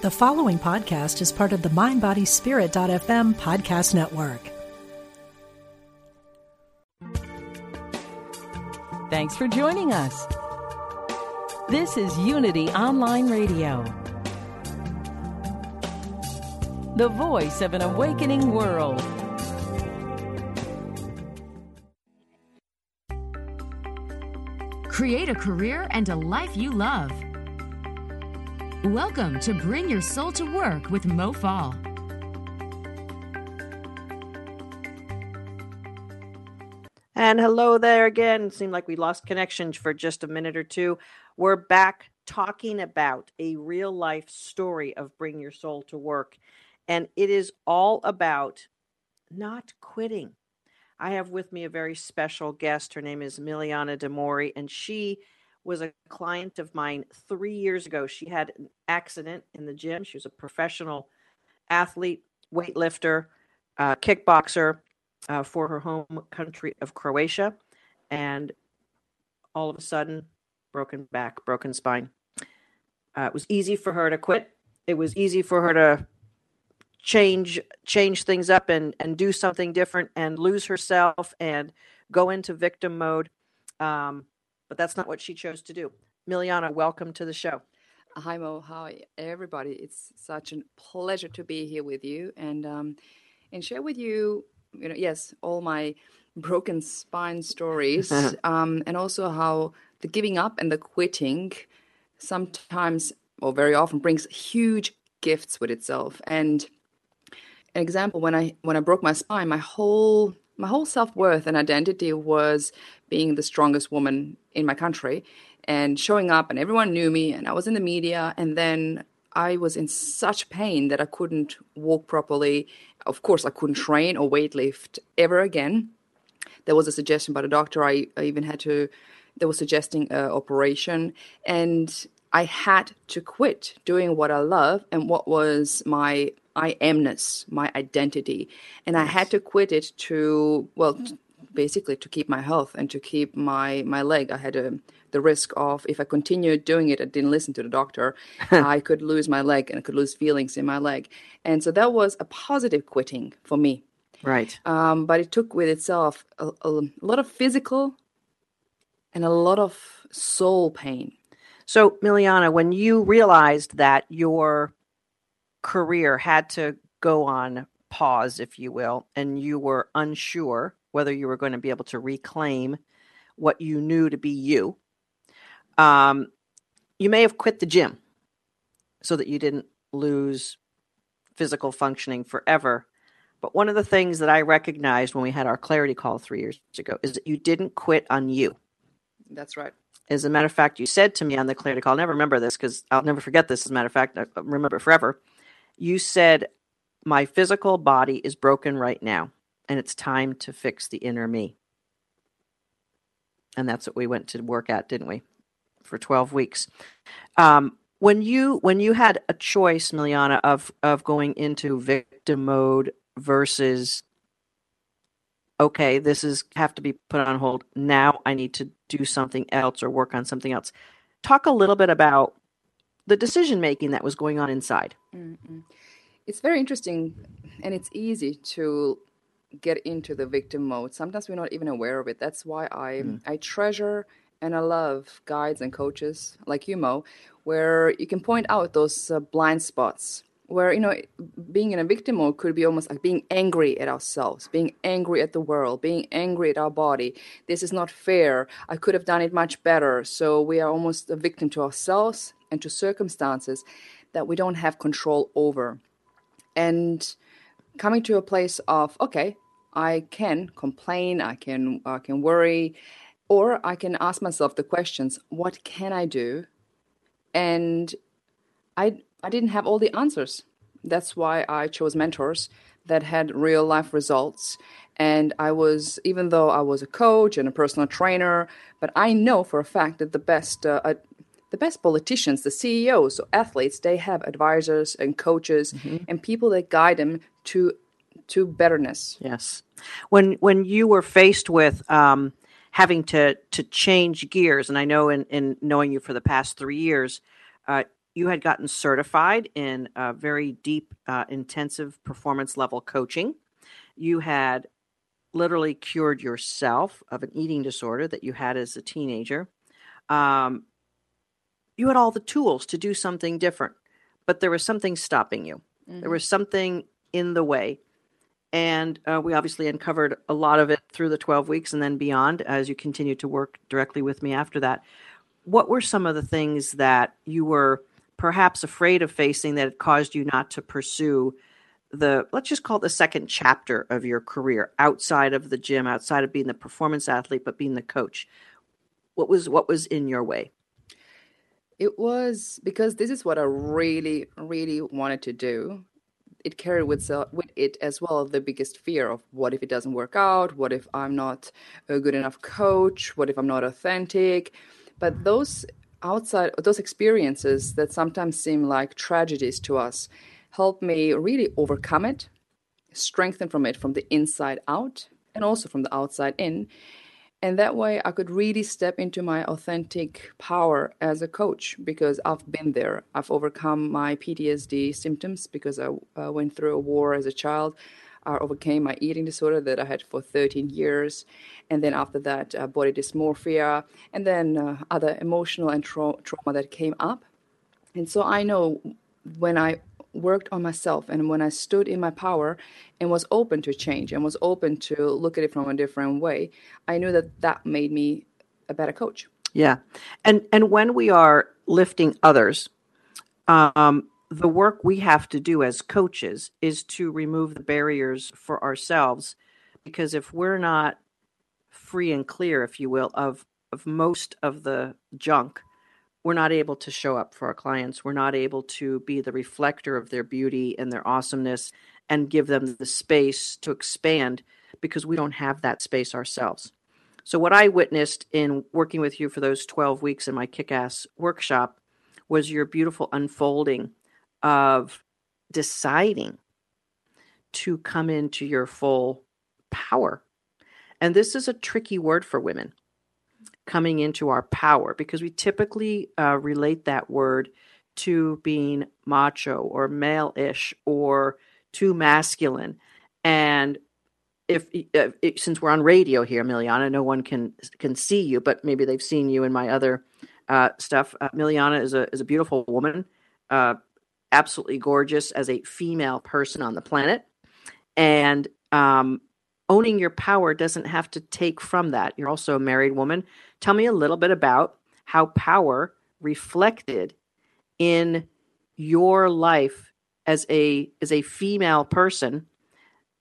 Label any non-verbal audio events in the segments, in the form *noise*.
The following podcast is part of the MindBodySpirit.fm podcast network. Thanks for joining us. This is Unity Online Radio, the voice of an awakening world. Create a career and a life you love. Welcome to Bring Your Soul to Work with Mo Fall. And hello there again. Seemed like we lost connection for just a minute or two. We're back talking about a real life story of Bring Your Soul to Work. And it is all about not quitting. I have with me a very special guest. Her name is Miliana Demori, and she was a client of mine three years ago. She had an accident in the gym. She was a professional athlete, weightlifter, uh, kickboxer uh, for her home country of Croatia. And all of a sudden, broken back, broken spine. Uh, it was easy for her to quit. It was easy for her to change change things up and and do something different and lose herself and go into victim mode. Um, but that's not what she chose to do. Miliana, welcome to the show. Hi Mo, hi everybody. It's such a pleasure to be here with you and um, and share with you, you know, yes, all my broken spine stories, *laughs* um, and also how the giving up and the quitting sometimes or very often brings huge gifts with itself. And an example when I when I broke my spine, my whole my whole self worth and identity was being the strongest woman in my country and showing up, and everyone knew me, and I was in the media, and then I was in such pain that I couldn't walk properly. Of course, I couldn't train or weightlift ever again. There was a suggestion by the doctor. I, I even had to. They were suggesting an operation, and I had to quit doing what I love and what was my I amness, my identity. And I had to quit it to, well, basically to keep my health and to keep my, my leg. I had a, the risk of, if I continued doing it, I didn't listen to the doctor, *laughs* I could lose my leg and I could lose feelings in my leg. And so that was a positive quitting for me. Right. Um, but it took with itself a, a lot of physical and a lot of soul pain. So, Miliana, when you realized that your career had to go on pause, if you will, and you were unsure whether you were going to be able to reclaim what you knew to be you, um, you may have quit the gym so that you didn't lose physical functioning forever. But one of the things that I recognized when we had our clarity call three years ago is that you didn't quit on you. That's right. As a matter of fact, you said to me on the clarity call, I'll never remember this because I'll never forget this. As a matter of fact, I remember it forever you said, My physical body is broken right now, and it's time to fix the inner me. And that's what we went to work at, didn't we? For 12 weeks. Um, when you when you had a choice, Miliana, of of going into victim mode versus okay, this is have to be put on hold. Now I need to do something else or work on something else. Talk a little bit about the decision making that was going on inside. Mm-mm. It's very interesting and it's easy to get into the victim mode. Sometimes we're not even aware of it. That's why I mm. I treasure and I love guides and coaches like you, Mo, where you can point out those uh, blind spots. Where you know, being in a victim mode could be almost like being angry at ourselves, being angry at the world, being angry at our body. This is not fair. I could have done it much better. So we are almost a victim to ourselves and to circumstances that we don't have control over. And coming to a place of, okay, I can complain, I can I can worry, or I can ask myself the questions, what can I do? And I I didn't have all the answers. That's why I chose mentors that had real life results. And I was, even though I was a coach and a personal trainer, but I know for a fact that the best uh, the best politicians, the CEOs, so athletes, they have advisors and coaches mm-hmm. and people that guide them to to betterness. Yes. When when you were faced with um, having to to change gears, and I know in in knowing you for the past three years, uh, you had gotten certified in uh, very deep, uh, intensive performance level coaching. You had literally cured yourself of an eating disorder that you had as a teenager. Um, you had all the tools to do something different, but there was something stopping you. Mm-hmm. There was something in the way. And uh, we obviously uncovered a lot of it through the 12 weeks and then beyond as you continued to work directly with me after that. What were some of the things that you were perhaps afraid of facing that caused you not to pursue the let's just call it the second chapter of your career outside of the gym outside of being the performance athlete but being the coach what was what was in your way it was because this is what i really really wanted to do. It carried with, with it as well the biggest fear of what if it doesn't work out? What if i'm not a good enough coach? What if i'm not authentic? But those outside those experiences that sometimes seem like tragedies to us helped me really overcome it, strengthen from it from the inside out and also from the outside in. And that way I could really step into my authentic power as a coach because I've been there. I've overcome my PTSD symptoms because I uh, went through a war as a child. I overcame my eating disorder that I had for 13 years. And then after that, uh, body dysmorphia, and then uh, other emotional and tra- trauma that came up. And so I know when I worked on myself and when I stood in my power and was open to change and was open to look at it from a different way, I knew that that made me a better coach. Yeah. And and when we are lifting others, um, the work we have to do as coaches is to remove the barriers for ourselves because if we're not free and clear if you will of of most of the junk we're not able to show up for our clients. We're not able to be the reflector of their beauty and their awesomeness and give them the space to expand because we don't have that space ourselves. So, what I witnessed in working with you for those 12 weeks in my kick ass workshop was your beautiful unfolding of deciding to come into your full power. And this is a tricky word for women coming into our power because we typically uh, relate that word to being macho or male ish or too masculine. And if, if, if, since we're on radio here, Miliana, no one can can see you, but maybe they've seen you in my other uh, stuff. Uh, Miliana is a is a beautiful woman, uh, absolutely gorgeous as a female person on the planet, and um, owning your power doesn't have to take from that. You're also a married woman. Tell me a little bit about how power reflected in your life as a as a female person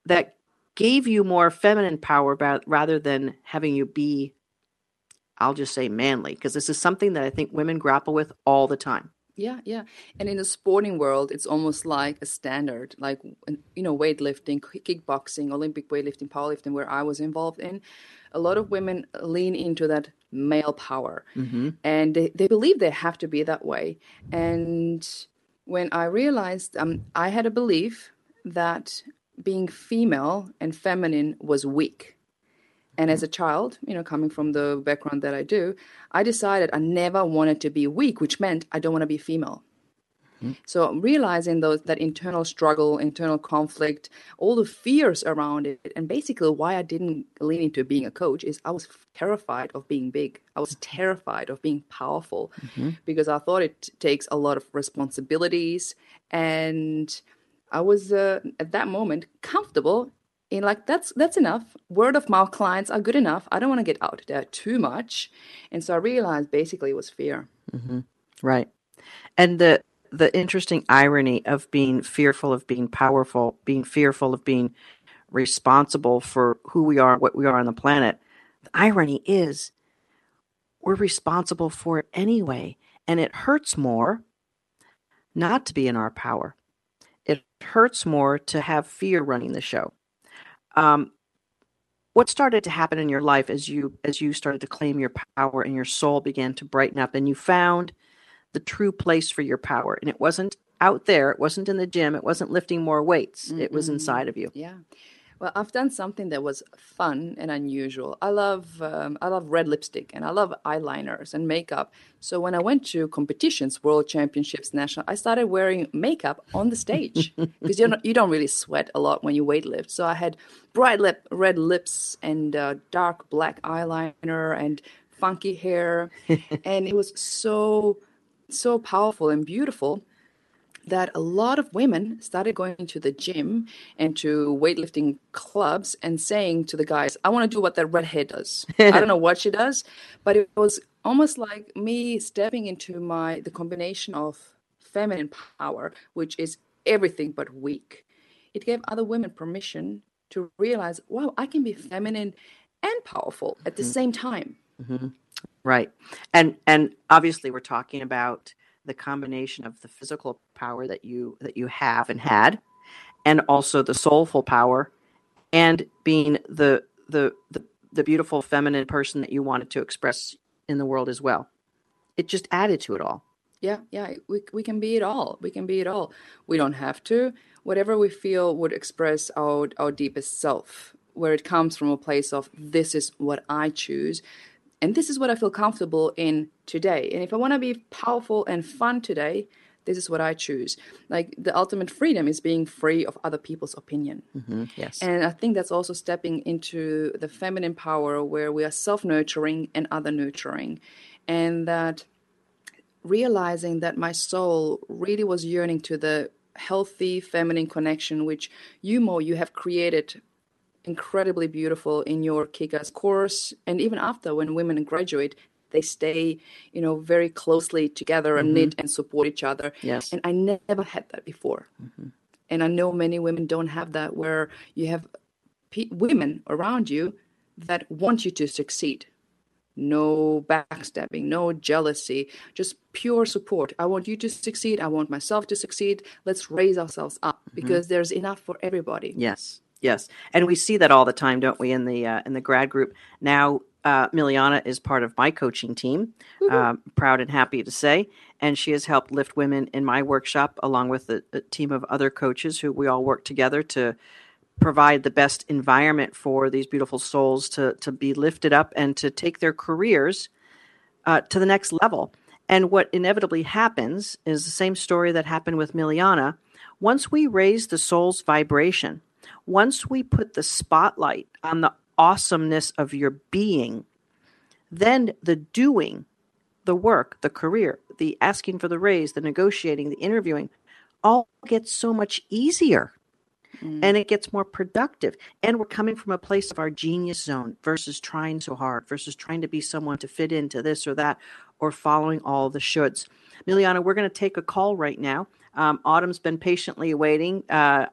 that gave you more feminine power rather than having you be I'll just say manly because this is something that I think women grapple with all the time. Yeah, yeah. And in the sporting world, it's almost like a standard, like, you know, weightlifting, kickboxing, Olympic weightlifting, powerlifting, where I was involved in. A lot of women lean into that male power mm-hmm. and they, they believe they have to be that way. And when I realized um, I had a belief that being female and feminine was weak and as a child, you know, coming from the background that I do, I decided I never wanted to be weak, which meant I don't want to be female. Mm-hmm. So realizing those that internal struggle, internal conflict, all the fears around it, and basically why I didn't lean into being a coach is I was terrified of being big. I was terrified of being powerful mm-hmm. because I thought it takes a lot of responsibilities, and I was uh, at that moment comfortable in like that's that's enough. Word of mouth clients are good enough. I don't want to get out there too much. And so i realized basically it was fear. Mm-hmm. right. And the the interesting irony of being fearful of being powerful being fearful of being responsible for who we are what we are on the planet the irony is we're responsible for it anyway. And it hurts more not to be in our power. It hurts more to have fear running the show um, what started to happen in your life as you as you started to claim your power and your soul began to brighten up and you found the true place for your power? And it wasn't out there. It wasn't in the gym. It wasn't lifting more weights. Mm-hmm. it was inside of you. Yeah Well, I've done something that was fun and unusual. I love um, I love red lipstick and I love eyeliners and makeup. So when I went to competitions, world championships, national, I started wearing makeup on the stage *laughs* because you don't you don't really sweat a lot when you weightlift. So I had bright lip, red lips and uh, dark black eyeliner and funky hair, *laughs* and it was so so powerful and beautiful that a lot of women started going to the gym and to weightlifting clubs and saying to the guys, I want to do what that redhead does. I don't know *laughs* what she does, but it was almost like me stepping into my the combination of feminine power, which is everything but weak. It gave other women permission to realize, wow, I can be feminine and powerful at the mm-hmm. same time. Mm-hmm. Right. And and obviously we're talking about the combination of the physical power that you that you have and had and also the soulful power and being the the the, the beautiful feminine person that you wanted to express in the world as well. It just added to it all. Yeah yeah we, we can be it all. We can be it all. We don't have to. Whatever we feel would express our our deepest self where it comes from a place of this is what i choose and this is what I feel comfortable in today. And if I want to be powerful and fun today, this is what I choose. Like the ultimate freedom is being free of other people's opinion. Mm-hmm. Yes. And I think that's also stepping into the feminine power where we are self nurturing and other nurturing. And that realizing that my soul really was yearning to the healthy feminine connection, which you, Mo, you have created incredibly beautiful in your kick-ass course. And even after when women graduate they stay you know very closely together and mm-hmm. knit and support each other. Yes. And i never had that before. Mm-hmm. and i know many women don't have that where you have pe- women around you that want you to succeed. No backstabbing no jealousy just pure support. I want you to succeed. I want myself to succeed. Let's raise ourselves up mm-hmm. because there's enough for everybody. Yes Yes, and we see that all the time, don't we? In the uh, in the grad group now, uh, Miliana is part of my coaching team. Um, proud and happy to say, and she has helped lift women in my workshop, along with a, a, team of other coaches who we all work together to provide the best environment for these beautiful souls to to be lifted up and to take their careers uh, to the next level. And what inevitably happens is the same story that happened with Miliana. Once we raise the soul's vibration once we put the spotlight on the awesomeness of your being, then the doing, the work, the career, the asking for the raise, the negotiating, the interviewing, all gets so much easier. Mm. And it gets more productive. And we're coming from a place of our genius zone versus trying so hard, versus trying to be someone to fit into this or that, or following all the shoulds. Miliana, we're going to take a call right now. Um, Autumn's been patiently waiting. Uh,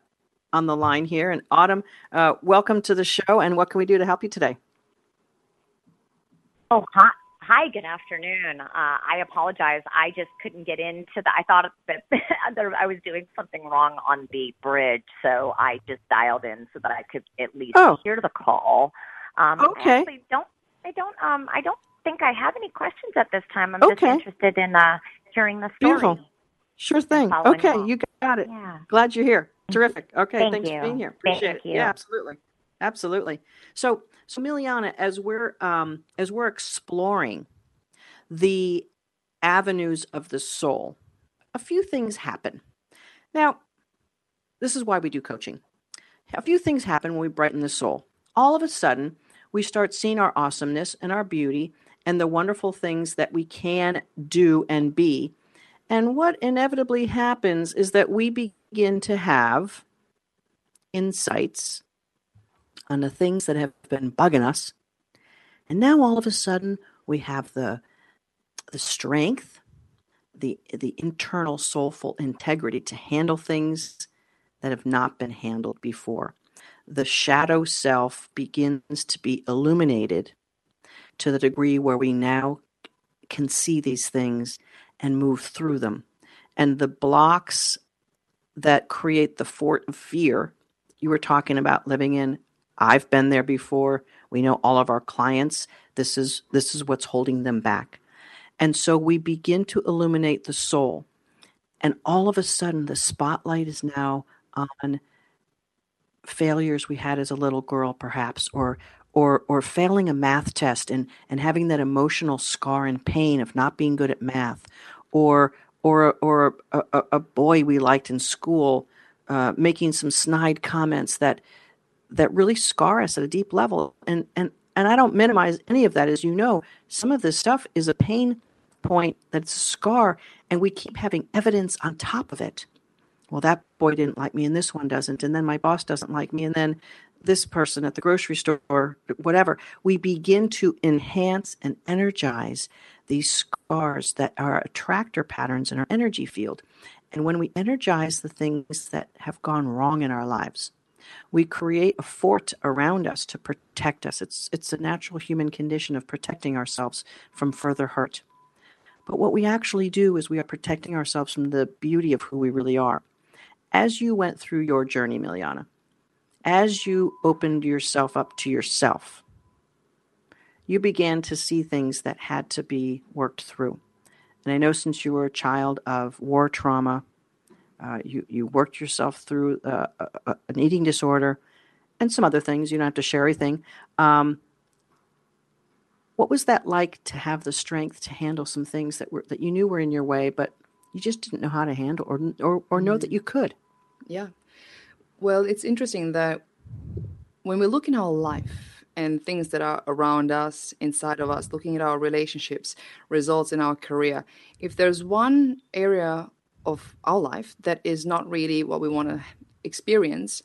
on the line here. And Autumn, uh, welcome to the show. And what can we do to help you today? Oh, hi. Hi, good afternoon. Uh, I apologize. I just couldn't get into the. I thought that *laughs* I was doing something wrong on the bridge, so I just dialed in so that I could at least oh. hear the call. Um, okay. I don't. I don't. Um. I don't think I have any questions at this time. I'm okay. just interested in uh, hearing the story. Beautiful. Sure thing. Okay, along. you got it. Yeah. Glad you're here. Terrific. Okay, Thank thanks you. for being here. Appreciate Thank it. You. Yeah, absolutely. Absolutely. So, so Miliana, as we're um, as we're exploring the avenues of the soul, a few things happen. Now, this is why we do coaching. A few things happen when we brighten the soul. All of a sudden, we start seeing our awesomeness and our beauty and the wonderful things that we can do and be. And what inevitably happens is that we be begin to have insights on the things that have been bugging us. And now all of a sudden we have the the strength, the the internal soulful integrity to handle things that have not been handled before. The shadow self begins to be illuminated to the degree where we now can see these things and move through them. And the blocks that create the fort of fear. You were talking about living in i've been there before. We know all of our clients. This is this is what's holding them back. And so we begin to illuminate the soul. And all of a sudden the spotlight is now on failures we had as a little girl, perhaps, or or or failing a math test and and having that emotional scar and pain of not being good at math, or or or a, a, a boy we liked in school uh, making some snide comments that that really scar us at a deep level. And and and I don't minimize any of that, as you know. Some of this stuff is a pain point that's a scar, and we keep having evidence on top of it. Well, that boy didn't like me, and this one doesn't, and then my boss doesn't like me, and then this person at the grocery store, whatever. We begin to enhance and energize these scars that are attractor patterns in our energy field. And when we energize the things that have gone wrong in our lives, we create a fort around us to protect us. It's, it's a natural human condition of protecting ourselves from further hurt. But what we actually do is we are protecting ourselves from the beauty of who we really are. As you went through your journey, Miliana, as you opened yourself up to yourself, you began to see things that had to be worked through. And I know since you were a child of war trauma, uh, you, you worked yourself through uh, a, an eating disorder and some other things. You don't have to share everything. Um, what was that like to have the strength to handle some things that were that you knew were in your way, but you just didn't know how to handle or or, or know that mm. you could? Yeah. Well, it's interesting that when we look in our life and things that are around us, inside of us, looking at our relationships, results in our career, if there's one area of our life that is not really what we want to experience,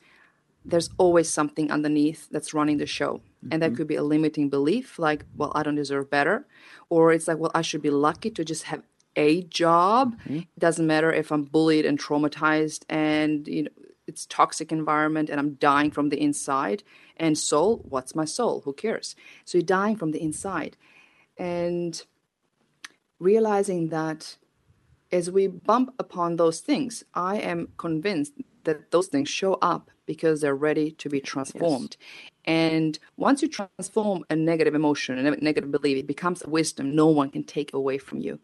there's always something underneath that's running the show. Mm-hmm. And that mm-hmm. could be a limiting belief, like, well, I don't deserve better. Or it's like, well, I should be lucky to just have a job. Mm-hmm. It doesn't matter if I'm bullied and traumatized and, you know, it's toxic environment and I'm dying from the inside. And soul, what's my soul? Who cares? So you're dying from the inside. And realizing that as we bump upon those things, I am convinced that those things show up because they're ready to be transformed. Yes. And once you transform a negative emotion, a negative belief, it becomes a wisdom no one can take away from you.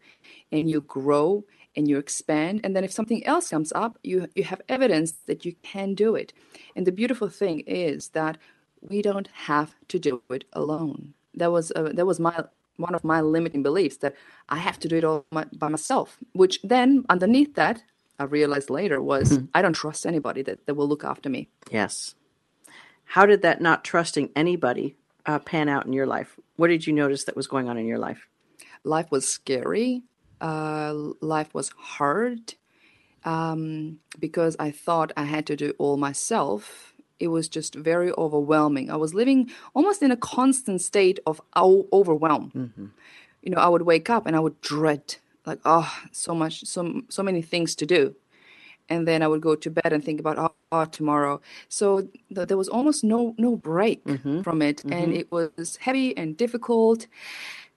And you grow and you expand. And then if something else comes up, you, you have evidence that you can do it. And the beautiful thing is that we don't have to do it alone. That was a, that was my one of my limiting beliefs that I have to do it all my, by myself. Which then underneath that, I realized later was mm-hmm. I don't trust anybody that, that will look after me. Yes. How did that not trusting anybody uh, pan out in your life? What did you notice that was going on in your life? Life was scary. Uh, life was hard um, because I thought I had to do all myself it was just very overwhelming. I was living almost in a constant state of overwhelm. Mm-hmm. You know, I would wake up and I would dread like, oh, so much, so so many things to do, and then I would go to bed and think about, oh, oh tomorrow. So th- there was almost no no break mm-hmm. from it, mm-hmm. and it was heavy and difficult.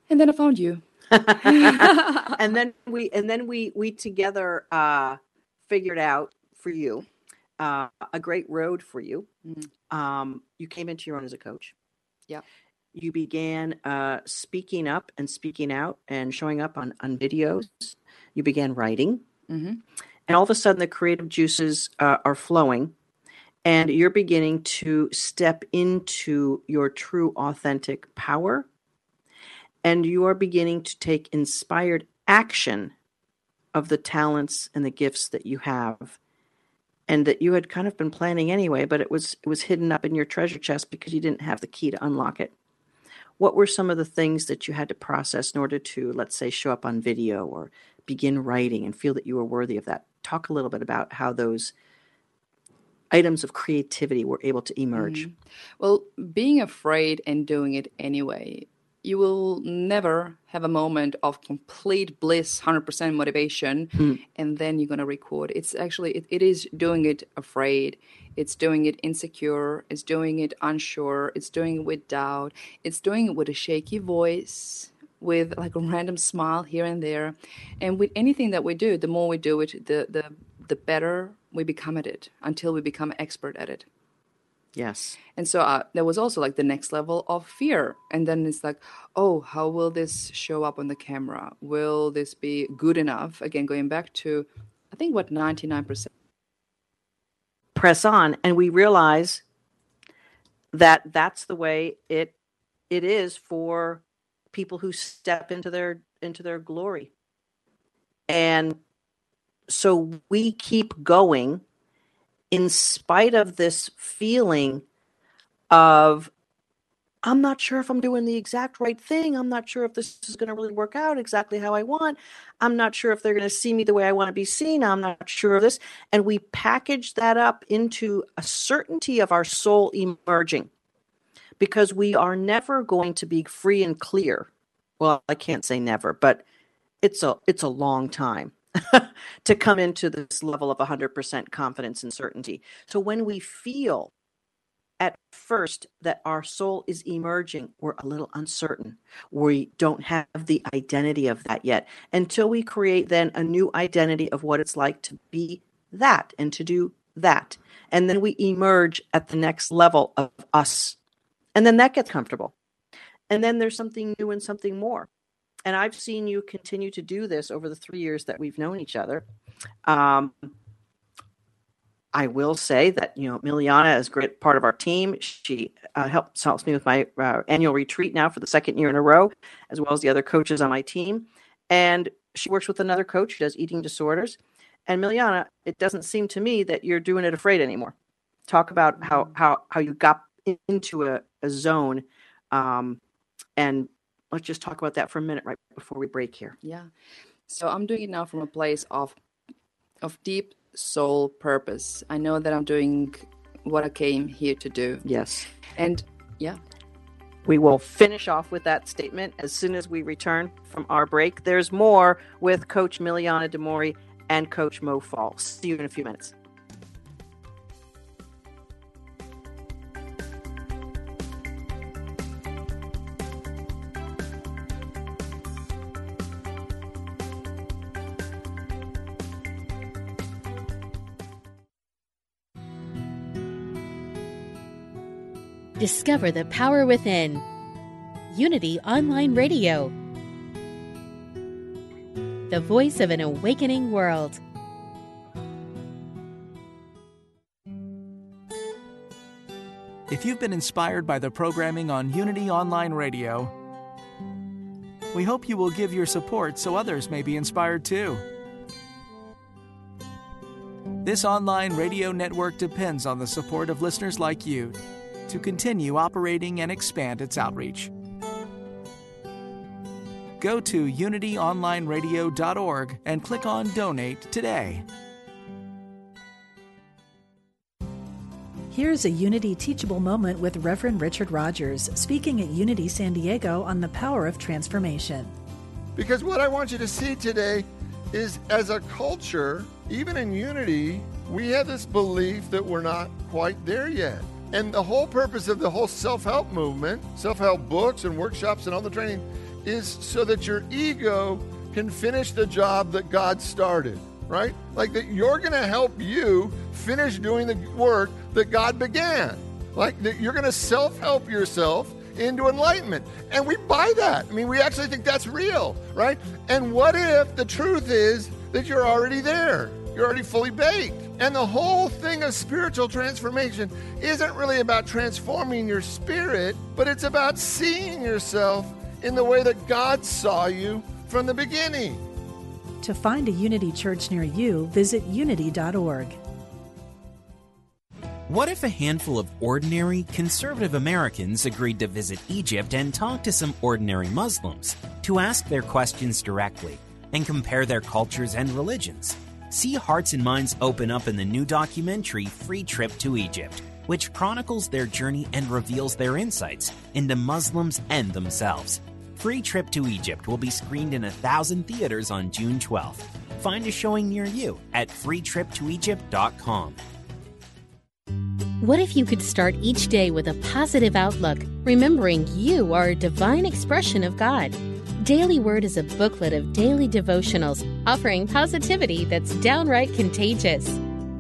And then I found you. *laughs* and then we and then we we together uh figured out for you uh, a great road for you. Mm-hmm. Um, you came into your own as a coach. Yeah. You began uh, speaking up and speaking out and showing up on, on videos. You began writing. Mm-hmm. And all of a sudden, the creative juices uh, are flowing, and you're beginning to step into your true, authentic power. And you are beginning to take inspired action of the talents and the gifts that you have and that you had kind of been planning anyway, but it was it was hidden up in your treasure chest because you didn't have the key to unlock it. What were some of the things that you had to process in order to, let's say, show up on video or begin writing and feel that you were worthy of that? Talk a little bit about how those items of creativity were able to emerge. Mm. Well, being afraid and doing it anyway you will never have a moment of complete bliss 100% motivation mm. and then you're going to record. It's actually it, it is doing it afraid. It's doing it insecure. It's doing it unsure. It's doing it with doubt. It's doing it with a shaky voice with like a random smile here and there. And with anything that we do the more we do it the the the better we become at it until we become expert at it Yes. And so uh, there was also like the next level of fear. And then it's like, oh, how will this show up on the camera? Will this be good enough? Again, going back to, I think, what, 99%. Press on. And we realize that that's the way it it is for people who step into their into their glory. And so we keep going in spite of this feeling of I'm not sure if I'm doing the exact right thing. I'm not sure if this is going to really work out exactly how I want. I'm not sure if they're going to see me the way I want to be seen. I'm not sure of this. And we package that up into a certainty of our soul emerging because we are never going to be free and clear. Well, I can't say never, but it's a it's a long time *laughs* to come into this level of 100% confidence and certainty. So when we feel at first that our soul is emerging, we're a little uncertain. We don't have the identity of that yet until we create then a new identity of what it's like to be that and to do that. And then we emerge at the next level of us. And then that gets comfortable. And then there's something new and something more. And I've seen you continue to do this over the three years that we've known each other. Um, I will say that you know Miliana is a great part of our team. She uh, helps helps me with my uh, annual retreat now for the second year in a row, as well as the other coaches on my team. And she works with another coach who does eating disorders. And Miliana, it doesn't seem to me that you're doing it afraid anymore. Talk about how how how you got into a, a zone, um, and let's just talk about that for a minute right before we break here. Yeah. So I'm doing it now from a place of of deep soul purpose. I know that I'm doing what I came here to do. Yes. And yeah. We will finish off with that statement as soon as we return from our break. There's more with Coach Miliana Demori and Coach Mo Fall. See you in a few minutes. Discover the power within. Unity Online Radio. The voice of an awakening world. If you've been inspired by the programming on Unity Online Radio, we hope you will give your support so others may be inspired too. This online radio network depends on the support of listeners like you to continue operating and expand its outreach. Go to unityonlineradio.org and click on Donate today. Here's a Unity teachable moment with Reverend Richard Rogers speaking at Unity San Diego on the power of transformation. Because what I want you to see today is as a culture, even in Unity, we have this belief that we're not quite there yet. And the whole purpose of the whole self help movement, self help books and workshops and all the training, is so that your ego can finish the job that God started, right? Like that you're going to help you finish doing the work that God began. Like that you're going to self help yourself into enlightenment. And we buy that. I mean, we actually think that's real, right? And what if the truth is that you're already there? You're already fully baked. And the whole thing of spiritual transformation isn't really about transforming your spirit, but it's about seeing yourself in the way that God saw you from the beginning. To find a Unity church near you, visit unity.org. What if a handful of ordinary, conservative Americans agreed to visit Egypt and talk to some ordinary Muslims to ask their questions directly and compare their cultures and religions? See hearts and minds open up in the new documentary Free Trip to Egypt, which chronicles their journey and reveals their insights into Muslims and themselves. Free Trip to Egypt will be screened in a thousand theaters on June 12th. Find a showing near you at freetriptoegypt.com. What if you could start each day with a positive outlook, remembering you are a divine expression of God? Daily Word is a booklet of daily devotionals offering positivity that's downright contagious.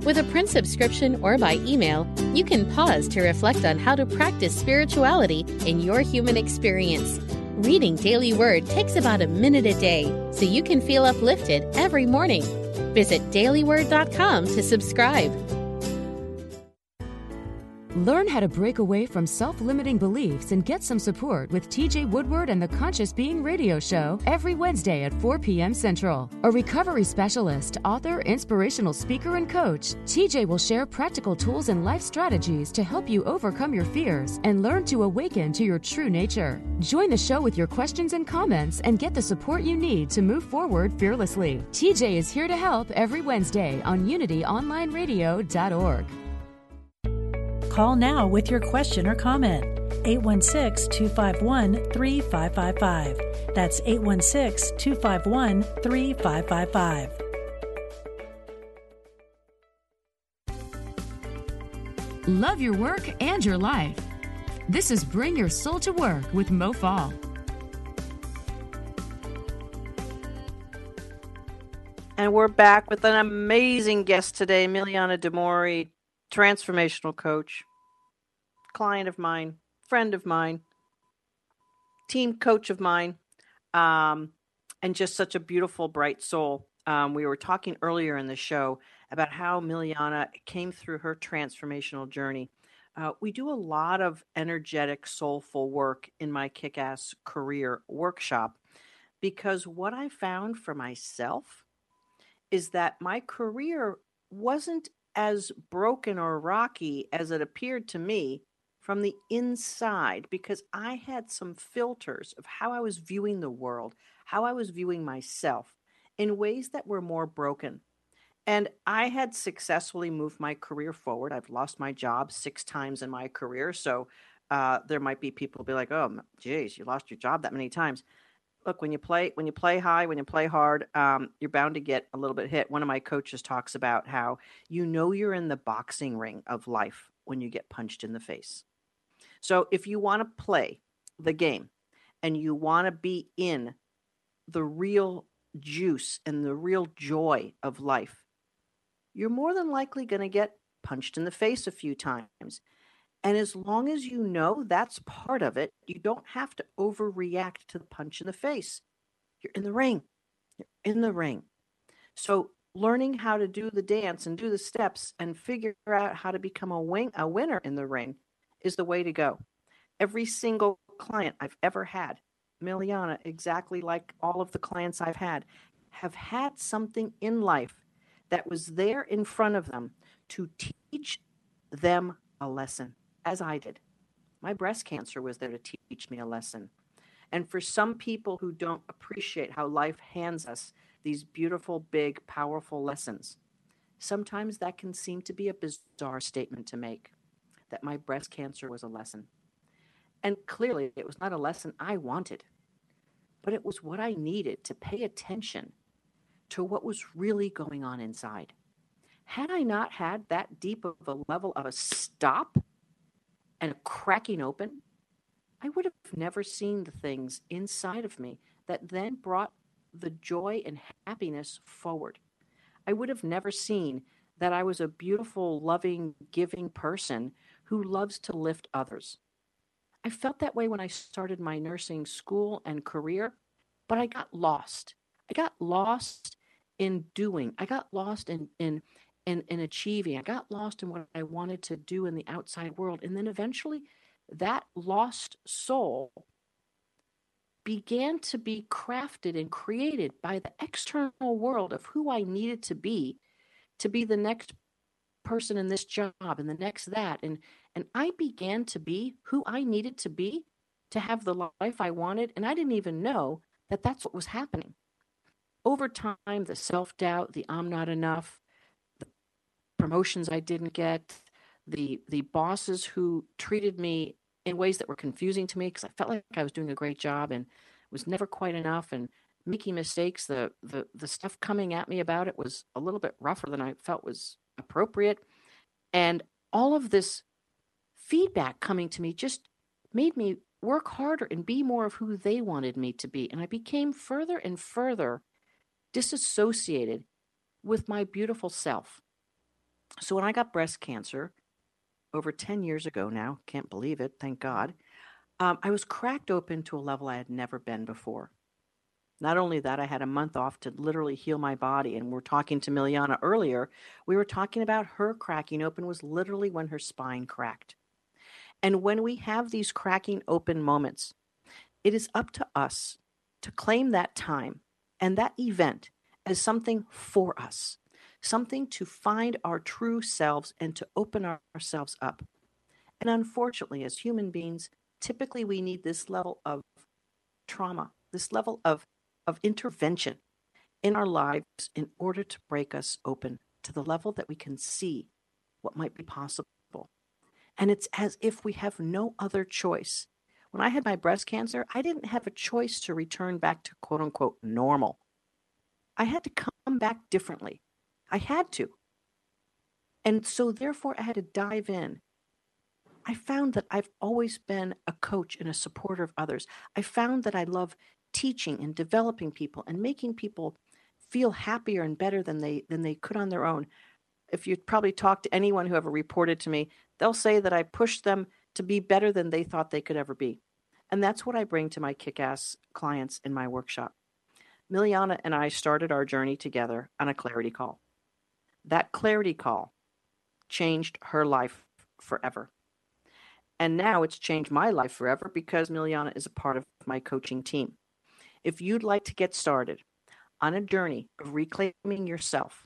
With a print subscription or by email, you can pause to reflect on how to practice spirituality in your human experience. Reading Daily Word takes about a minute a day, so you can feel uplifted every morning. Visit dailyword.com to subscribe. Learn how to break away from self limiting beliefs and get some support with TJ Woodward and the Conscious Being Radio Show every Wednesday at 4 p.m. Central. A recovery specialist, author, inspirational speaker, and coach, TJ will share practical tools and life strategies to help you overcome your fears and learn to awaken to your true nature. Join the show with your questions and comments and get the support you need to move forward fearlessly. TJ is here to help every Wednesday on UnityOnlineRadio.org. Call now with your question or comment. 816 251 3555. That's 816 251 3555. Love your work and your life. This is Bring Your Soul to Work with Mo Fall. And we're back with an amazing guest today, Miliana Demori, transformational coach, client of mine, friend of mine, team coach of mine, um, and just such a beautiful, bright soul. Um, we were talking earlier in the show about how Miliana came through her transformational journey. Uh, we do a lot of energetic, soulful work in my kick ass career workshop because what I found for myself is that my career wasn't as broken or rocky as it appeared to me from the inside because I had some filters of how I was viewing the world, how I was viewing myself in ways that were more broken. And I had successfully moved my career forward. I've lost my job six times in my career. So uh, there might be people be like, oh, geez, you lost your job that many times look when you play when you play high when you play hard um, you're bound to get a little bit hit. One of my coaches talks about how you know you're in the boxing ring of life when you get punched in the face. So if you want to play the game and you want to be in the real juice and the real joy of life you're more than likely going to get punched in the face a few times and as long as you know that's part of it, you don't have to overreact to the punch in the face. You're in the ring. You're in the ring. So learning how to do the dance and do the steps and figure out how to become a wing a winner in the ring is the way to go. Every single client I've ever had, Miliana, exactly like all of the clients I've had, have had something in life that was there in front of them to teach them a lesson as I did. My breast cancer was there to teach me a lesson. And for some people who don't appreciate how life hands us these beautiful, big, powerful lessons, sometimes that can seem to be a bizarre statement to make that my breast cancer was a lesson. And clearly, it was not a lesson I wanted, but it was what I needed to pay attention to what was really going on inside. Had I not had that deep of a level of a stop and cracking open, I would have never seen the things inside of me that then brought the joy and happiness forward. I would have never seen that I was a beautiful, loving, giving person who loves to lift others. I felt that way when I started my nursing school and career, but I got lost. I got lost in doing. I got lost in in and, and achieving. I got lost in what I wanted to do in the outside world. And then eventually, that lost soul began to be crafted and created by the external world of who I needed to be to be the next person in this job and the next that and and I began to be who I needed to be to have the life I wanted and I didn't even know that that's what was happening. Over time the self-doubt, the I'm not enough, promotions I didn't get, the the bosses who treated me in ways that were confusing to me because I felt like I was doing a great job and was never quite enough and making mistakes. The the the stuff coming at me about it was a little bit rougher than I felt was appropriate, and all of this feedback coming to me just made me work harder and be more of who they wanted me to be. And I became further and further disassociated with my beautiful self. So when I got breast cancer over 10 years ago now, can't believe it, thank God, um, I was cracked open to a level I had never been before. Not only that, I had a month off to literally heal my body. And we're talking to Miliana earlier. We were talking about her cracking open was literally when her spine cracked. And when we have these cracking open moments, it is up to us to claim that time and that event as something for us, something to find our true selves and to open ourselves up. And unfortunately, as human beings, typically we need this level of trauma, this level of, of intervention in our lives in order to break us open to the level that we can see what might be possible. And it's as if we have no other choice. When I had my breast cancer, I didn't have a choice to return back to quote unquote normal. I had to come back differently. I had to. And so, therefore, I had to dive in. I found that I've always been a coach and a supporter of others. I found that I love teaching and developing people and making people feel happier and better than they than they could on their own. If you probably talk to anyone who ever reported to me, they'll say that I pushed them to be better than they thought they could ever be. And that's what I bring to my kick ass clients in my workshop. Miliana and I started our journey together on a clarity call. That clarity call changed her life forever. And now it's changed my life forever because Miliana is a part of my coaching team. If you'd like to get started on a journey of reclaiming yourself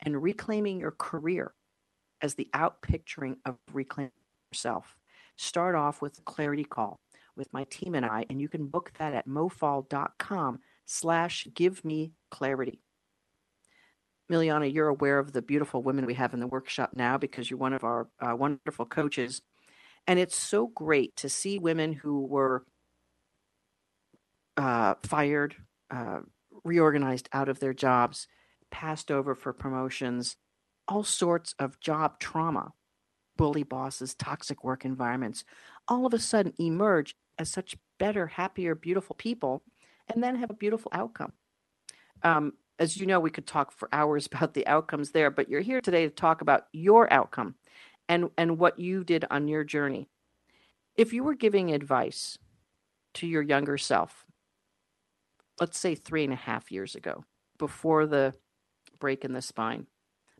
and reclaiming your career as the outpicturing of reclaiming yourself, start off with a clarity call with my team and I, and you can book that at mofall.com slash give me clarity. Miliana, you're aware of the beautiful women we have in the workshop now because you're one of our uh, wonderful coaches. And it's so great to see women who were uh, fired, uh, reorganized out of their jobs, passed over for promotions, all sorts of job trauma, bully bosses, toxic work environments, all of a sudden emerge as such better, happier, beautiful people, and then have a beautiful outcome. Um, as you know, we could talk for hours *laughs* about the outcomes there, but you're here today to talk about your outcome and, and what you did on your journey. If you were giving advice to your younger self, let's say three and a half years ago, before the break in the spine,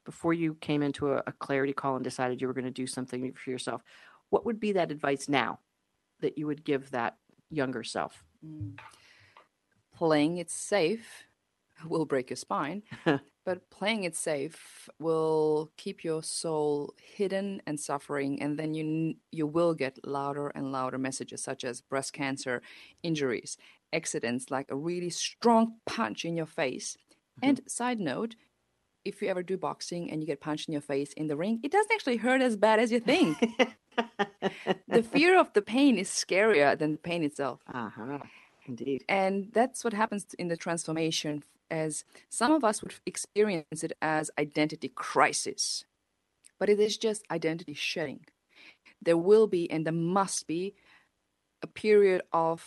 before you came into a, a clarity call and decided you were going to do something for yourself, what would be that advice now that you would give that younger self? Mm. Playing it safe will break your spine, *laughs* but playing it safe will keep your soul hidden and suffering, and then you you will get louder and louder messages such as breast cancer, injuries, accidents, like a really strong punch in your face. Mm-hmm. And *laughs* side note, if you ever do boxing and you get punched in your face in the ring, it doesn't actually hurt as bad as you think. the *laughs* fear of the pain is scarier than the pain itself. Uh-huh. Indeed. And that's what happens in the transformation as some of us would experience it as identity crisis. But it is just identity shedding. There will be and there must be a period of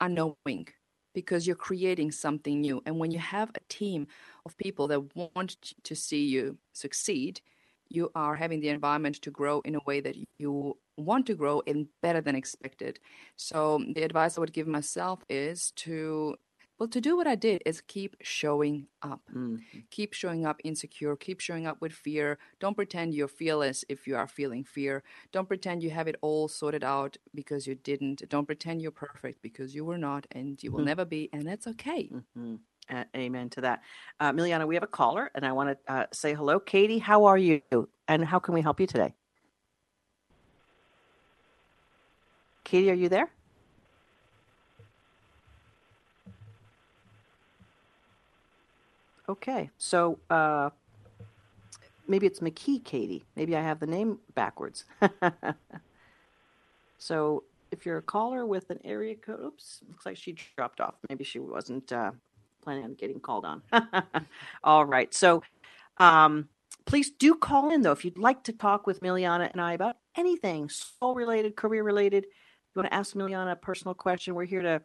unknowing because you're creating something new. And when you have a team of people that want to see you succeed, you are having the environment to grow in a way that you want to grow and better than expected. So the advice I would give myself is to well to do what I did is keep showing up. Mm-hmm. Keep showing up insecure, keep showing up with fear. Don't pretend you're fearless if you are feeling fear. Don't pretend you have it all sorted out because you didn't. Don't pretend you're perfect because you were not and you will mm-hmm. never be and that's okay. Mm-hmm. Uh, amen to that. Uh, Miliana, we have a caller, and I want to uh, say hello. Katie, how are you? And how can we help you today? Katie, are you there? Okay, so uh, maybe it's McKee Katie. Maybe I have the name backwards. *laughs* so if you're a caller with an area code, oops, looks like she dropped off. Maybe she wasn't uh, planning on getting called on. *laughs* All right. So um, please do call in, though, if you'd like to talk with Miliana and I about anything soul related, career related. You want to ask Miliana a personal question? We're here to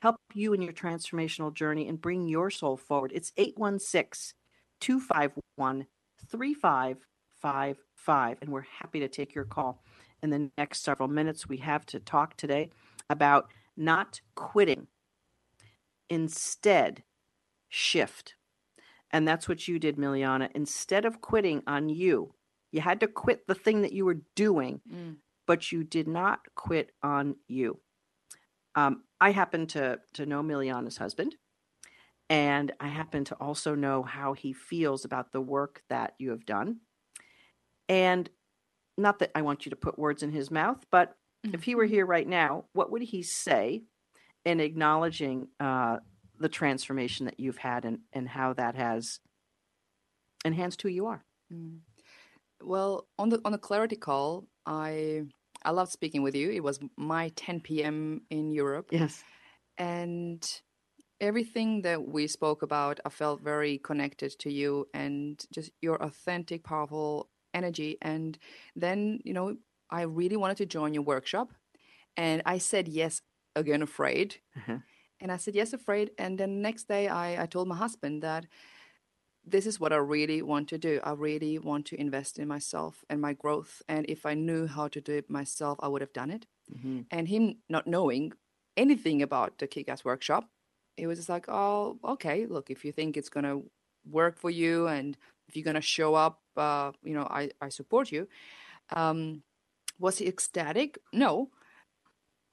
help you in your transformational journey and bring your soul forward. It's 816 251 3555, and we're happy to take your call. In the next several minutes, we have to talk today about not quitting. Instead, shift. And that's what you did, Miliana. Instead of quitting on you, you had to quit the thing that you were doing. Mm. but you did not quit on you. Um, I happen to to know Miliana's husband, and I happen to also know how he feels about the work that you have done. And not that I want you to put words in his mouth, but if he were Mm-hmm. here right now, what would he say in acknowledging uh, the transformation that you've had and, and how that has enhanced who you are? Mm. Well, on the on the clarity call, I I loved speaking with you. It was my 10 p.m. in Europe. Yes. And everything that we spoke about, I felt very connected to you and just your authentic, powerful energy. And then, you know, I really wanted to join your workshop. And I said yes, again, afraid. Uh-huh. And I said yes, afraid. And then next day, I, I told my husband that this is what I really want to do. I really want to invest in myself and my growth. And if I knew how to do it myself, I would have done it. Mhm. And him not knowing anything about the kick ass workshop, it was just like, oh, okay, look, if you think it's going to work for you and if you're going to show up, uh, you know, I, I support you. Um, was he ecstatic? No.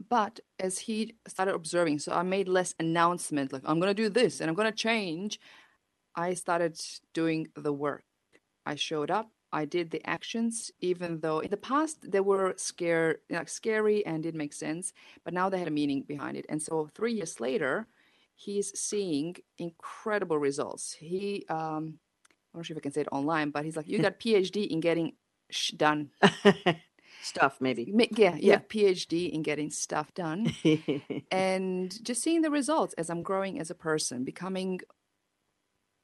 But as he started observing, so I made less announcement, like, I'm going to do this and I'm going to change. I started doing the work. I showed up. I did the actions, even though in the past they were scare, like scary and didn't make sense, but now they had a meaning behind it. And so three years later, he's seeing incredible results. He, um, I'm not sure if I can say it online, but he's like, you *laughs* got PhD in getting sh- done. *laughs* Stuff, maybe. Ma- Yeah, Yeah. yeah, PhD in getting stuff done. *laughs* and just seeing the results as I'm growing as a person, becoming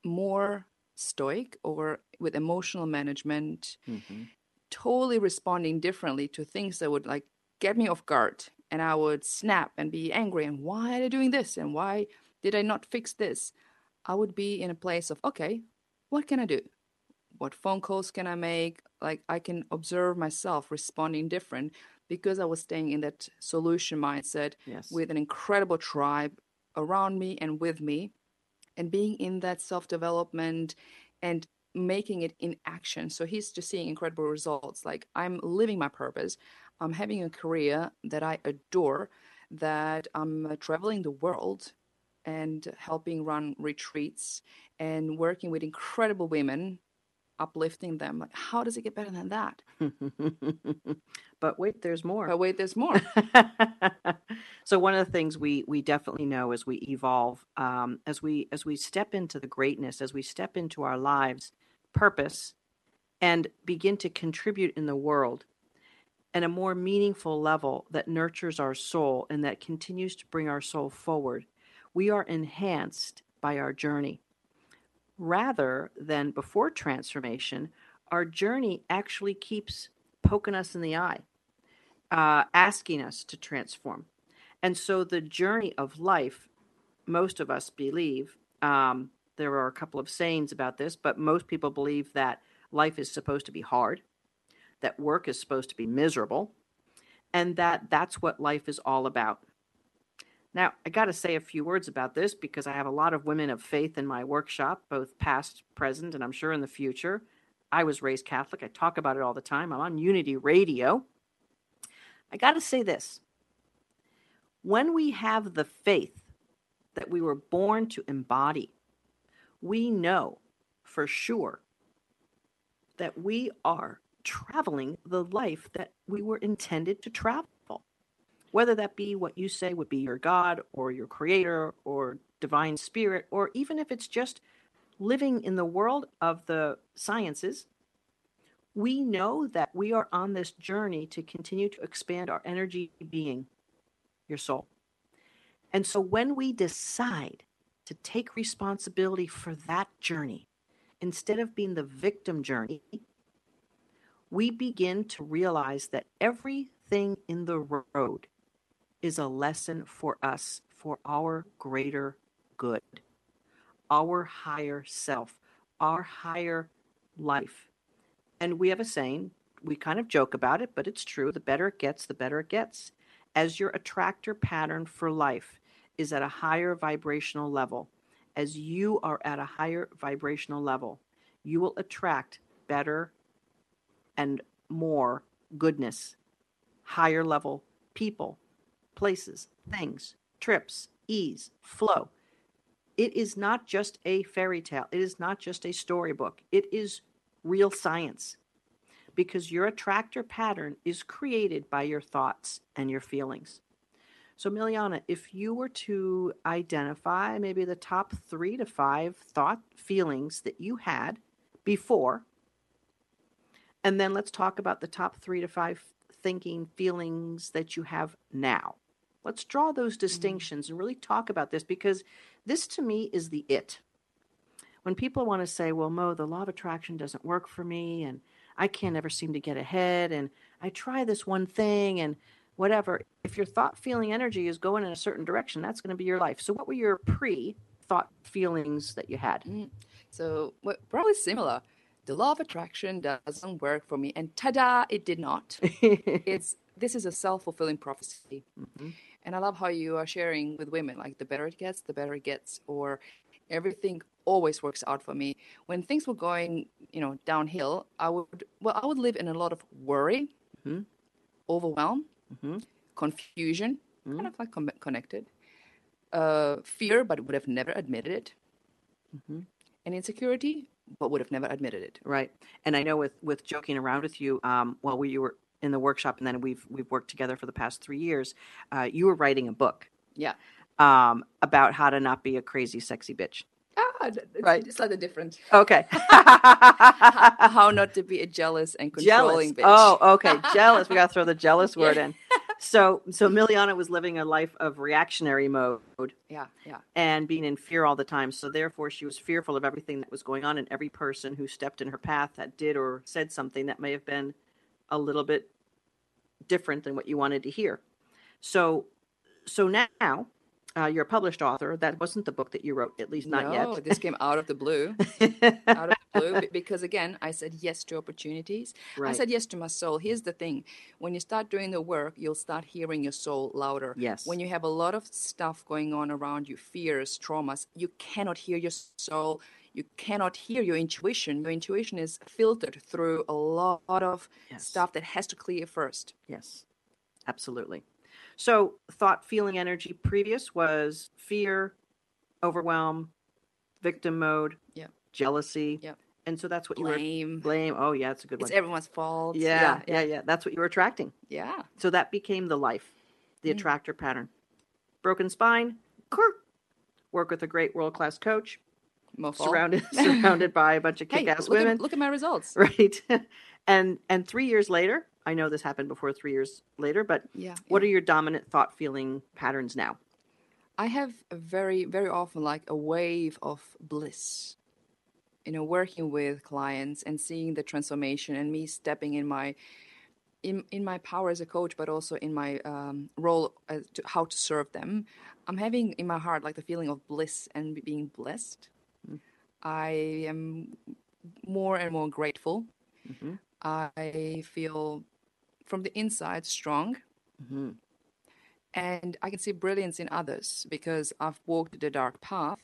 more stoic or with emotional management, Mhm. totally responding differently to things that would like get me off guard. And I would snap and be angry. And why are they doing this? And why did I not fix this? I would be in a place of, okay, what can I do? What phone calls can I make? Like I can observe myself responding different because I was staying in that solution mindset Yes. with an incredible tribe around me and with me and being in that self development and making it in action. So he's just seeing incredible results. Like I'm living my purpose. I'm having a career that I adore, that I'm uh, traveling the world and helping run retreats and working with incredible women, uplifting them. Like, how does it get better than that? *laughs* but wait, there's more. But wait, there's more. *laughs* so one of the things we we definitely know as we evolve, um, as we as we step into the greatness, as we step into our lives, purpose, and begin to contribute in the world at a more meaningful level that nurtures our soul and that continues to bring our soul forward, we are enhanced by our journey. Rather than before transformation, our journey actually keeps poking us in the eye, uh, asking us to transform. And so the journey of life, most of us believe, um, there are a couple of sayings about this, but most people believe that life is supposed to be hard, that work is supposed to be miserable, and that that's what life is all about. Now, I got to say a few words about this because I have a lot of women of faith in my workshop, both past, present, and I'm sure in the future. I was raised Catholic. I talk about it all the time. I'm on Unity Radio. I got to say this when we have the faith that we were born to embody, we know for sure that we are traveling the life that we were intended to travel. Whether that be what you say would be your God or your creator or divine spirit, or even if it's just living in the world of the sciences, we know that we are on this journey to continue to expand our energy being, your soul. And so when we decide to take responsibility for that journey, instead of being the victim journey, we begin to realize that everything in the road is a lesson for us for our greater good, our higher self, our higher life. And we have a saying, we kind of joke about it, but it's true. The better it gets, the better it gets. As your attractor pattern for life is at a higher vibrational level, as you are at a higher vibrational level, you will attract better and more goodness, higher level people, places, things, trips, ease, flow. It is not just a fairy tale. It is not just a storybook. It is real science because your attractor pattern is created by your thoughts and your feelings. So, Miliana, if you were to identify maybe the top three to five thought feelings that you had before, and then let's talk about the top three to five thinking feelings that you have now. Let's draw those distinctions and really talk about this because this to me is the it. When people want to say, well, Mo, the law of attraction doesn't work for me, and I can't ever seem to get ahead, and I try this one thing, and whatever. If your thought, feeling, energy is going in a certain direction, that's going to be your life. So, what were your pre thought feelings that you had? Mm. So, well, probably similar. The law of attraction doesn't work for me, and ta-da, it did not. *laughs* it's this is a self-fulfilling prophecy. Mm-hmm. And I love how you are sharing with women like the better it gets, the better it gets, or everything always works out for me. When things were going, you know, downhill, I would well, I would live in a lot of worry, mm-hmm. overwhelm, mm-hmm. confusion, Mm-hmm. kind of like com- connected, uh, fear, but would have never admitted it, Mm-hmm. and insecurity, but would have never admitted it. Right. And I know with with joking around with you, um, while we were in the workshop, and then we've we've worked together for the past three years, uh, you were writing a book Yeah. um, about how to not be a crazy, sexy bitch. Ah, Right. it's slightly different. Okay. *laughs* how not to be a jealous and controlling jealous. bitch. Oh, okay. Jealous. We got to throw the jealous *laughs* word in. So, so Miliana was living a life of reactionary mode Yeah, yeah. and being in fear all the time. So, therefore, she was fearful of everything that was going on, and every person who stepped in her path that did or said something that may have been a little bit different than what you wanted to hear. So, so now uh, you're a published author. That wasn't the book that you wrote, at least not yet. no, yet. this came out of the blue. *laughs* out of the blue because again, I said yes to opportunities. I said yes to my soul. Here's the thing: when you start doing the work, you'll start hearing your soul louder. Yes. When you have a lot of stuff going on around you, fears, traumas, you cannot hear your soul. You cannot hear your intuition. Your intuition is filtered through a lot of Yes. stuff that has to clear first. Yes, absolutely. So, thought, feeling, energy previous was fear, overwhelm, victim mode, Yeah. jealousy. Yep. And so that's what you Blame. were blame. Oh, yeah, it's a good It's one. It's everyone's fault. yeah, yeah, yeah, That's what you were attracting. yeah. So that became the life, the Mm. attractor pattern. Broken spine, work with a great world class coach, Mofo. surrounded *laughs* surrounded by a bunch of kick ass look women. At, look at my results. *laughs* right and and three years later i know this happened before three years later but Yeah. what are your dominant thought feeling patterns now I have a very, very often like a wave of bliss. You know, working with clients and seeing the transformation and me stepping in my in in my power as a coach, but also in my um, role as to how to serve them. I'm having in my heart like the feeling of bliss and being blessed. I am more and more grateful. Mhm. I feel from the inside strong mm-hmm. and I can see brilliance in others because I've walked the dark path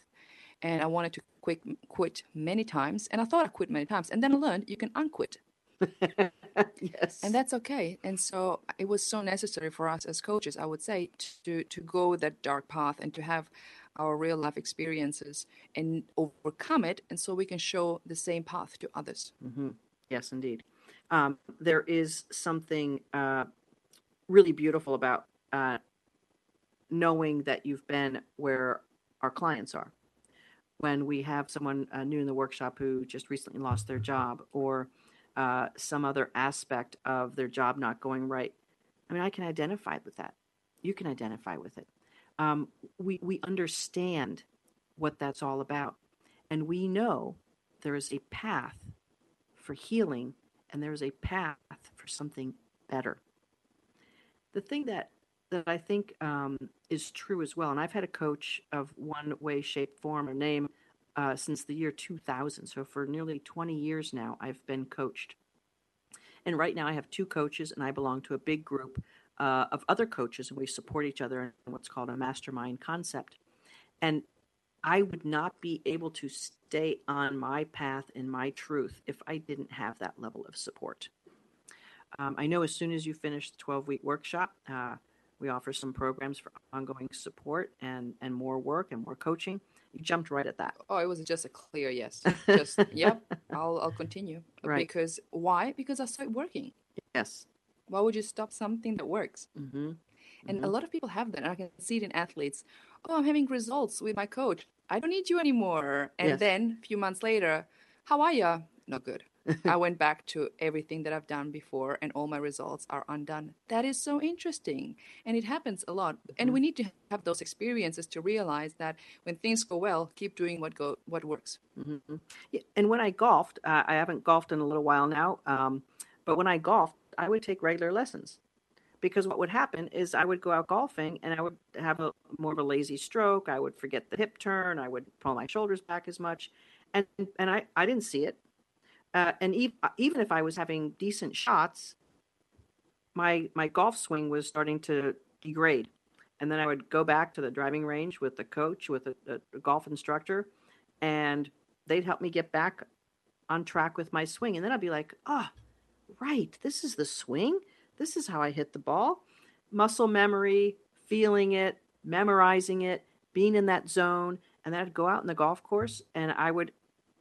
and I wanted to quit, quit many times and I thought I quit many times and then I learned you can unquit *laughs* yes and that's okay and so it was so necessary for us as coaches I would say to to go that dark path and to have our real life experiences and overcome it and so we can show the same path to others hmm yes indeed um, there is something uh, really beautiful about uh, knowing that you've been where our clients are when we have someone uh, new in the workshop who just recently lost their job or uh, some other aspect of their job not going right. I mean, I can identify with that. You can identify with it. Um, we we understand what that's all about, and we know there is a path for healing, and there is a path for something better. The thing that that I think um, is true as well, and I've had a coach of one way, shape, form, or name uh, since the year 2000. So for nearly 20 years now, I've been coached. And right now, I have two coaches, and I belong to a big group uh, of other coaches, and we support each other in what's called a mastermind concept. And I would not be able to stay on my path and my truth if I didn't have that level of support. Um, I know as soon as you finish the 12 week workshop, uh, we offer some programs for ongoing support and, and more work and more coaching. You jumped right at that. Oh, it was just a clear yes. *laughs* Just yep. I'll I'll continue. Right. Because why? Because I started working. Yes. Why would you stop something that works? Mm-hmm. And a Mhm. lot of people have that. And I can see it in athletes. Oh, I'm having results with my coach. I don't need you anymore. And Yes. then a few months later, how are you? Not good. *laughs* I went back to everything that I've done before, and all my results are undone. That is so interesting. And it happens a lot. And we need to have those experiences to realize that when things go well, keep doing what go what works. hmm Yeah, and when I golfed, uh, I haven't golfed in a little while now, um, but when I golfed, I would take regular lessons because what would happen is I would go out golfing and I would have a more of a lazy stroke. I would forget the hip turn. I would pull my shoulders back as much, and and I I didn't see it. Uh, and even even if I was having decent shots, my my golf swing was starting to degrade. And then I would go back to the driving range with the coach, with a, a golf instructor, and they'd help me get back on track with my swing. And then I'd be like, oh, right, this is the swing. This is how I hit the ball. Muscle memory, feeling it, memorizing it, being in that zone. And then I'd go out in the golf course and I would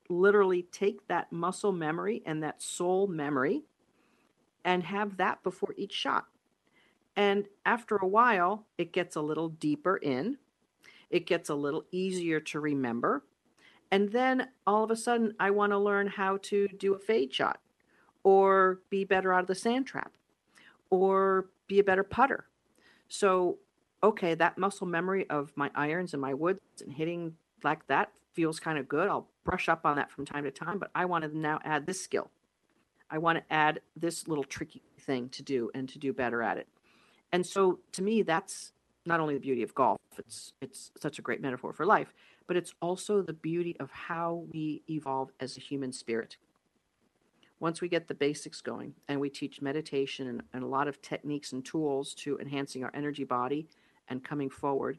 literally take that muscle memory and that soul memory and have that before each shot. And after a while, it gets a little deeper in, it gets a little easier to remember. And then all of a sudden, I want to learn how to do a fade shot or be better out of the sand trap or be a better putter. So, okay, that muscle memory of my irons and my woods and hitting like that feels kind of good. I'll brush up on that from time to time, but I want to now add this skill. I want to add this little tricky thing to do and to do better at it. And so to me, that's not only the beauty of golf, it's it's such a great metaphor for life, but it's also the beauty of how we evolve as a human spirit. Once we get the basics going and we teach meditation and, and a lot of techniques and tools to enhancing our energy body and coming forward.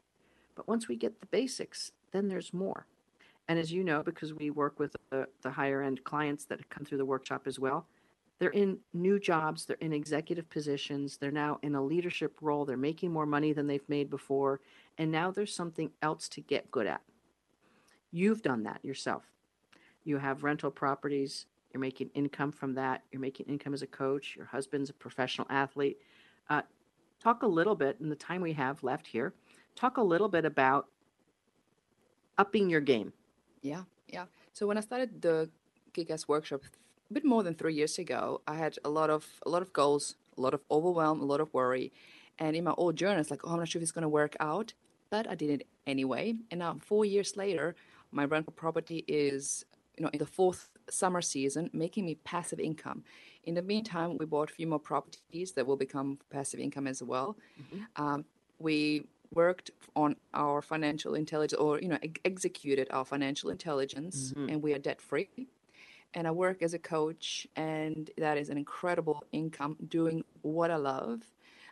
But once we get the basics, then there's more. And as you know, because we work with the, the higher end clients that come through the workshop as well, they're in new jobs, they're in executive positions, they're now in a leadership role, they're making more money than they've made before, and now there's something else to get good at. You've done that yourself. You have rental properties, you're making income from that, you're making income as a coach, your husband's a professional athlete. Uh, talk a little bit in the time we have left here, talk a little bit about upping your game. Yeah, yeah. So when I started the Kick-Ass workshop a bit more than three years ago, I had a lot of a lot of goals, a lot of overwhelm, a lot of worry, and in my old journal, it's like, oh, I'm not sure if it's going to work out, but I did it anyway. And now, four years later, my rental property is, you know, in the fourth summer season, making me passive income. In the meantime, we bought a few more properties that will become passive income as well. Um, we worked on our financial intelligence, or you know, ex- executed our financial intelligence, Mhm. and we are debt free. And I work as a coach, and that is an incredible income doing what I love.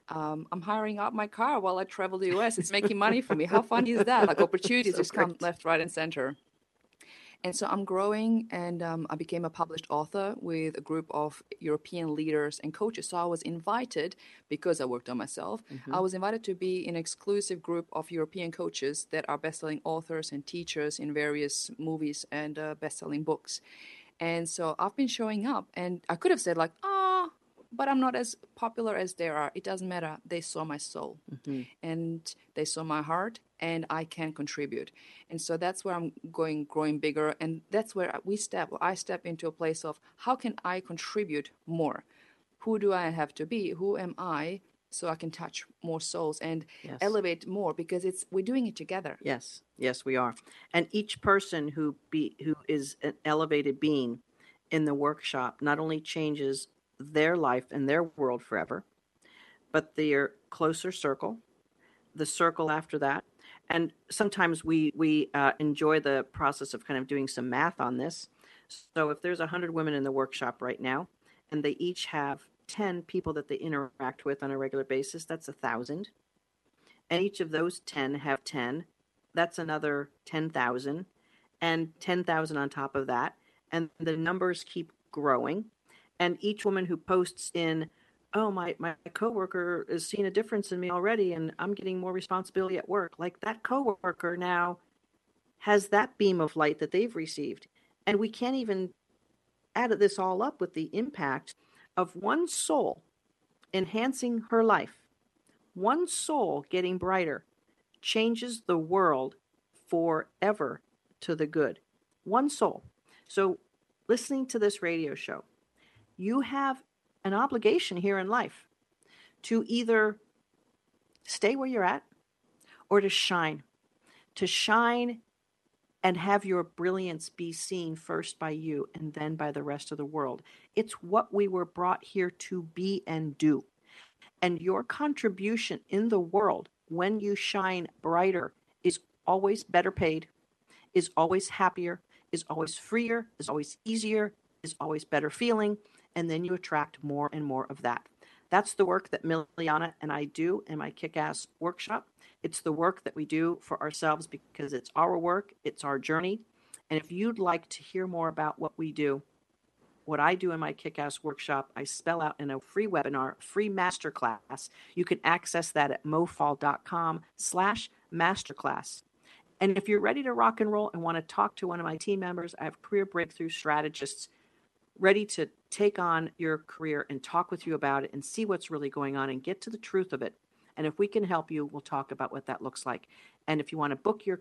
Um, I'm hiring out my car while I travel the US. It's making money for me. How funny is that? Like *laughs* opportunities So just come left, right, and center. And so I'm growing, and um, I became a published author with a group of European leaders and coaches. So I was invited, because I worked on myself, I was invited to be in an exclusive group of European coaches that are best-selling authors and teachers in various movies and uh, best-selling books. And so I've been showing up, and I could have said like, ah, but I'm not as popular as they are. It doesn't matter. They saw my soul, mm-hmm. and they saw my heart, and I can contribute. And so that's where I'm going, growing bigger, and that's where we step. I step into a place of how can I contribute more? Who do I have to be? Who am I? So I can touch more souls and Yes. elevate more because it's we're doing it together. Yes, yes, we are. And each person who be who is an elevated being in the workshop not only changes their life and their world forever, but their closer circle, the circle after that. And sometimes we we uh, enjoy the process of kind of doing some math on this. So if there's a hundred women in the workshop right now, and they each have ten people that they interact with on a regular basis, that's a thousand and each of those 10 have 10 that's another 10,000 and 10,000 on top of that and the numbers keep growing and each woman who posts in oh my my coworker is seeing a difference in me already and i'm getting more responsibility at work like that coworker now has that beam of light that they've received. And we can't even add this all up with the impact of one soul enhancing her life. One soul getting brighter changes the world forever to the good. One soul. So listening to this radio show you have an obligation here in life to either stay where you're at or to shine. To shine and have your brilliance be seen first by you and then by the rest of the world. It's what we were brought here to be and do. And your contribution in the world when you shine brighter is always better paid, is always happier, is always freer, is always easier, is always better feeling, and then you attract more and more of that. That's the work that Miliana and I do in my kick ass workshop. It's the work that we do for ourselves because it's our work, it's our journey. And if you'd like to hear more about what we do, what I do in my kick ass workshop, I spell out in a free webinar, free masterclass. You can access that at mofall.com slash masterclass. And if you're ready to rock and roll and want to talk to one of my team members, I have career breakthrough strategists ready to take on your career and talk with you about it and see what's really going on and get to the truth of it. And if we can help you, we'll talk about what that looks like. And if you want to book your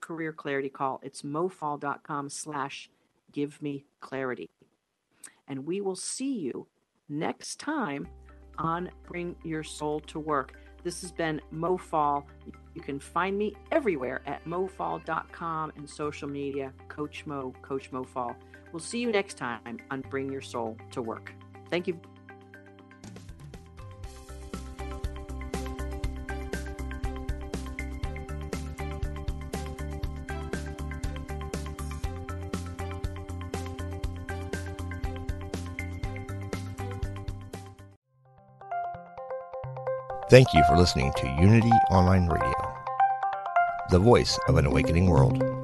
career clarity call, it's mofall.com slash give me clarity. And we will see you next time on Bring Your Soul to Work. This has been Mo Fall. You can find me everywhere at mofall.com and social media, Coach Mo, Coach Mo Fall. We'll see you next time on Bring Your Soul to Work. Thank you. Thank you for listening to Unity Online Radio, the voice of an awakening world.